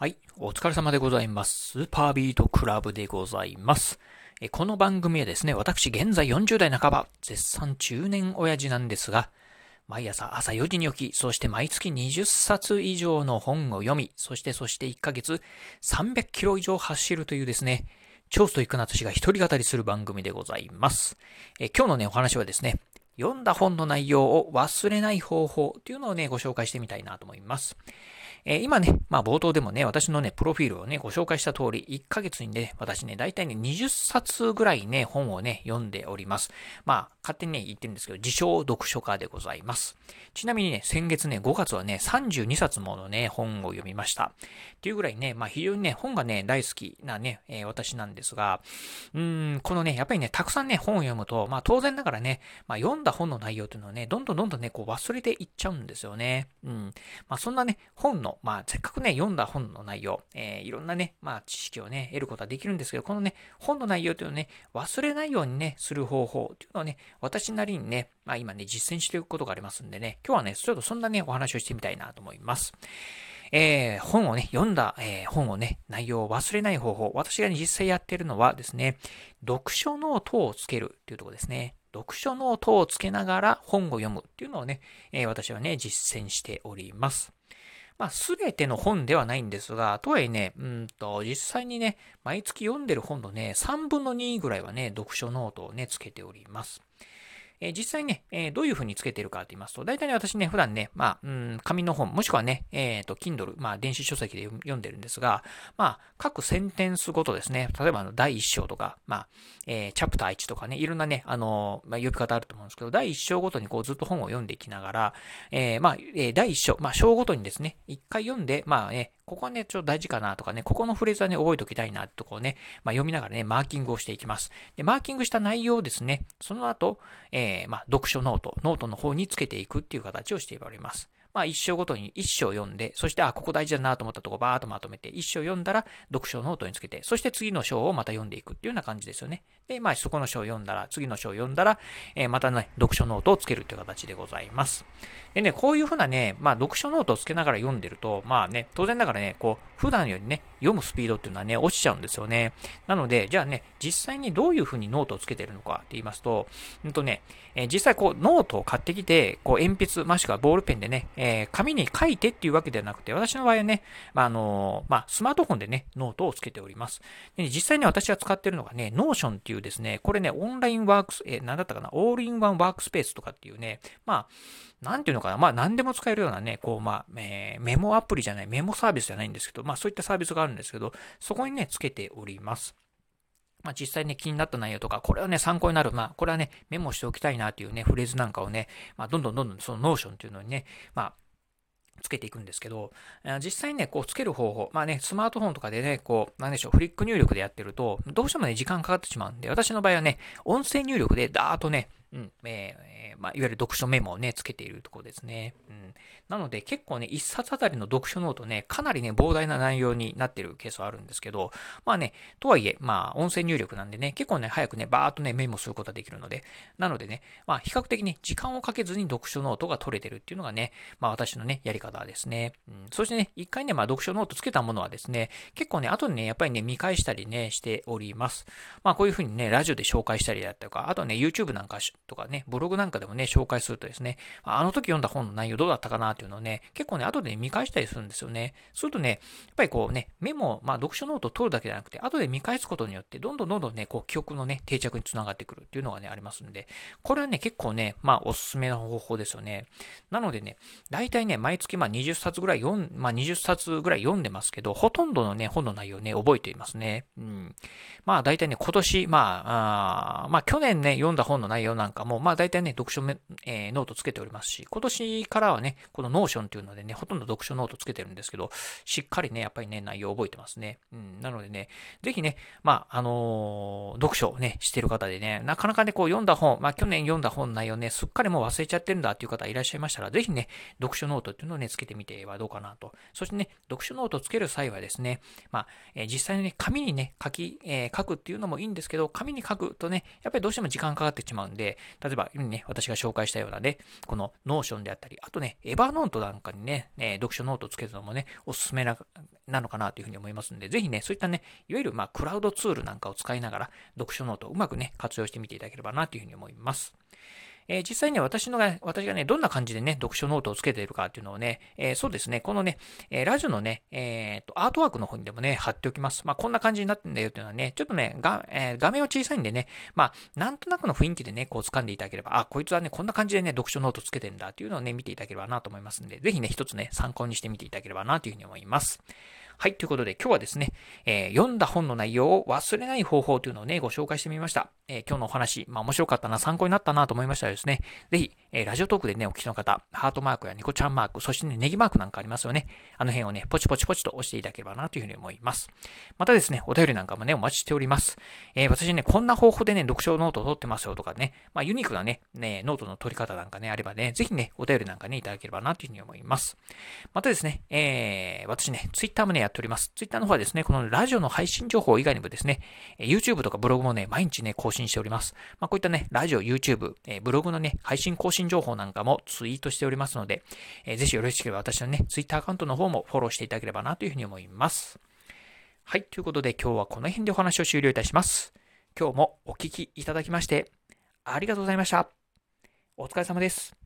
はい。お疲れ様でございます。スーパービートクラブでございます。この番組はですね、私現在40代半ば、絶賛中年親父なんですが、毎朝朝4時に起き、そして毎月20冊以上の本を読み、そしてそして1ヶ月300キロ以上走るというですね、超ストイックな私が一人語りする番組でございます。え今日のね、お話はですね、読んだ本の内容を忘れない方法というのをね、ご紹介してみたいなと思います。えー、今ね、まあ冒頭でもね、私のね、プロフィールをね、ご紹介した通り、1ヶ月にね、私ね、大体ね、20冊ぐらいね、本をね、読んでおります。まあ、勝手にね、言ってるんですけど、自称読書家でございます。ちなみにね、先月ね、5月はね、32冊ものね、本を読みました。っていうぐらいね、まあ非常にね、本がね、大好きなね、えー、私なんですが、うーん、このね、やっぱりね、たくさんね、本を読むと、まあ当然ながらね、まあ読んだ本の内容というのはね、どんどんどんどんね、こう忘れていっちゃうんですよね。うん。まあそんなね、本の、まあせっかくね、読んだ本の内容、えー、いろんなね、まあ知識をね、得ることはできるんですけど、このね、本の内容というのをね、忘れないようにね、する方法というのをね、私なりにね、まあ今ね、実践していることがありますんでね、今日はね、ちょっとそんなね、お話をしてみたいなと思います。えー、本をね、読んだ、えー、本をね、内容を忘れない方法。私が、ね、実際やっているのはですね、読書ノートをつけるっていうところですね。読書ノートをつけながら本を読むっていうのをね、えー、私はね、実践しております。まあ、すべての本ではないんですが、とはいえね、うんと、実際にね、毎月読んでる本のね、3分の2ぐらいはね、読書ノートをね、つけております。え実際ね、えどういう風につけてるかと言いますと、大体ね、私ね、普段ね、まあ、うん、紙の本、もしくはね、えっ、ー、と、Kindle、まあ、電子書籍で読んでるんですが、まあ、各センテンスごとですね、例えばあの、第1章とか、まあ、えー、チャプター1とかね、いろんなね、あのまあ、呼び方あると思うんですけど、第1章ごとにこう、ずっと本を読んでいきながら、えー、まあ、え第1章、まあ、章ごとにですね、1回読んで、まあね、ここはね、ちょっと大事かなとかね、ここのフレーズはね、覚えておきたいなってとこうね、まあ、読みながらね、マーキングをしていきます。で、マーキングした内容をですね、その後、えー、まあ、読書ノート、ノートの方につけていくっていう形をしております。まあ一章ごとに一章読んで、そしてあ、ここ大事だなと思ったとこバーっとまとめて、一章読んだら読書ノートにつけて、そして次の章をまた読んでいくっていうような感じですよね。で、まあそこの章読んだら、次の章読んだら、えー、またね、読書ノートをつけるっていう形でございます。でね、こういうふうなね、まあ読書ノートをつけながら読んでると、まあね、当然ながらね、こう、普段よりね、読むスピードっていうのはね、落ちちゃうんですよね。なので、じゃあね、実際にどういうふうにノートをつけてるのかって言いますと、うんとね、えー、実際こう、ノートを買ってきて、こう、鉛筆、もしくはボールペンでね、えー、紙に書いてっていうわけではなくて、私の場合はね、まあ、あの、まあ、スマートフォンでね、ノートをつけております。で、実際に私が使ってるのがね、 Notion っていうですね、これね、オンラインワークス、えー、なんだったかな、オールインワンワークスペースとかっていうね、まあ、なんていうのかな、まあ何でも使えるようなね、こう、まあ、えー、メモアプリじゃない、メモサービスじゃないんですけど、まあそういったサービスがあるんですけど、そこにね、つけております。まあ、実際ね、気になった内容とか、これはね、参考になる。まあ、これはね、メモしておきたいなというね、フレーズなんかをね、まあ、どんどんどんどんその Notion っていうのにね、まあ、つけていくんですけど、実際にね、こうつける方法、まあね、スマートフォンとかでね、こう、なんでしょう、フリック入力でやってると、どうしてもね、時間かかってしまうんで、私の場合はね、音声入力でダーッとね、うん、えー、まあ、いわゆる読書メモをね、つけているところですね。うん。なので、結構ね、一冊あたりの読書ノートね、かなりね、膨大な内容になってるケースはあるんですけど、まあね、とはいえ、まあ、音声入力なんでね、結構ね、早くね、バーっとね、メモすることができるので、なのでね、まあ、比較的ね、時間をかけずに読書ノートが取れてるっていうのがね、まあ、私のね、やり方ですね。うん。そしてね、一回ね、まあ、読書ノートつけたものはですね、結構ね、後でね、やっぱりね、見返したりね、しております。まあ、こういうふうにね、ラジオで紹介したりだったりとか、あとね、YouTube なんかとかね、ブログなんかでもね、紹介するとですね、あの時読んだ本の内容どうだったかなっていうのをね、結構ね、後で見返したりするんですよね。するとね、やっぱりこうね、メモ、まあ読書ノートを取るだけじゃなくて、後で見返すことによって、どんどんどんどんね、こう記憶のね、定着につながってくるっていうのがね、ありますんで、これはね、結構ね、まあおすすめの方法ですよね。なのでね、大体ね、毎月まあ20冊ぐらい読ん、まあ20冊ぐらい読んでますけど、ほとんどのね、本の内容ね、覚えていますね。うん。まあ大体ね、今年、まあ、あまあ去年ね、読んだ本の内容なんかも、まあ大体ね、読書め、えー、ノートつけておりますし、今年からはね、この Notion っていうのでね、ほとんど読書ノートつけてるんですけど、しっかりね、やっぱりね、内容を覚えてますね。うん。なのでね、ぜひね、まあ、あのー、読書をね、してる方でね、なかなかね、こう読んだ本、まあ去年読んだ本内容ね、すっかりもう忘れちゃってるんだっていう方いらっしゃいましたら、ぜひね、読書ノートっていうのをね、つけてみてはどうかなと。そしてね、読書ノートつける際はですね、まあ、えー、実際にね、紙にね、書き、えー、書くっていうのもいいんですけど、紙に書くとね、やっぱりどうしても時間かかってしまうんで、例えば、今ね、私が紹介したようなね、この Notion であったり、あとね、 Evernote なんかにね、ね読書ノートをつけるのもね、おすすめななのかなというふうに思いますので、ぜひね、そういったね、いわゆるまあ、クラウドツールなんかを使いながら、読書ノートをうまくね、活用してみていただければなというふうに思います。えー、実際ね、私のが、私がね、どんな感じでね、読書ノートをつけているかっていうのをね、えー、そうですね、このね、えー、ラジオのね、えっと、アートワークの方にでもね、貼っておきます。まあ、こんな感じになってんだよっていうのはね、ちょっとね、がえ画面は小さいんでね、まあ、なんとなくの雰囲気でね、こう掴んでいただければ、あ、こいつはね、こんな感じでね、読書ノートつけてんだっていうのをね、見ていただければなと思いますんで、ぜひね、一つね、参考にしてみていただければなというふうに思います。はい、ということで今日はですね、えー、読んだ本の内容を忘れない方法というのをね、ご紹介してみました。えー、今日のお話、まあ面白かったな、参考になったなと思いましたらですね、ぜひ、えー、 Radiotalk でね、お聞きの方、ハートマークやニコちゃんマーク、そしてね、ネギマークなんかありますよね。あの辺をね、ポチポチポチと押していただければなというふうに思います。またですね、お便りなんかもね、お待ちしております。え私ね、こんな方法でね、読書ノートを取ってますよとかね、まあユニークなね、ね、ノートの取り方なんかね、あればね、ぜひね、お便りなんかね、いただければなというふうに思います。またですね、え私ね、ツイッターもね、っております。ツイッターの方はですね、このラジオの配信情報以外にもですね、YouTube とかブログもね、毎日ね、更新しております。まあ、こういったね、ラジオ、YouTube、ブログのね、配信更新情報なんかもツイートしておりますので、えー、ぜひよろしければ私のね、Twitter アカウントの方もフォローしていただければなというふうに思います。はい、ということで今日はこの辺でお話を終了いたします。今日もお聴きいただきまして、ありがとうございました。お疲れ様です。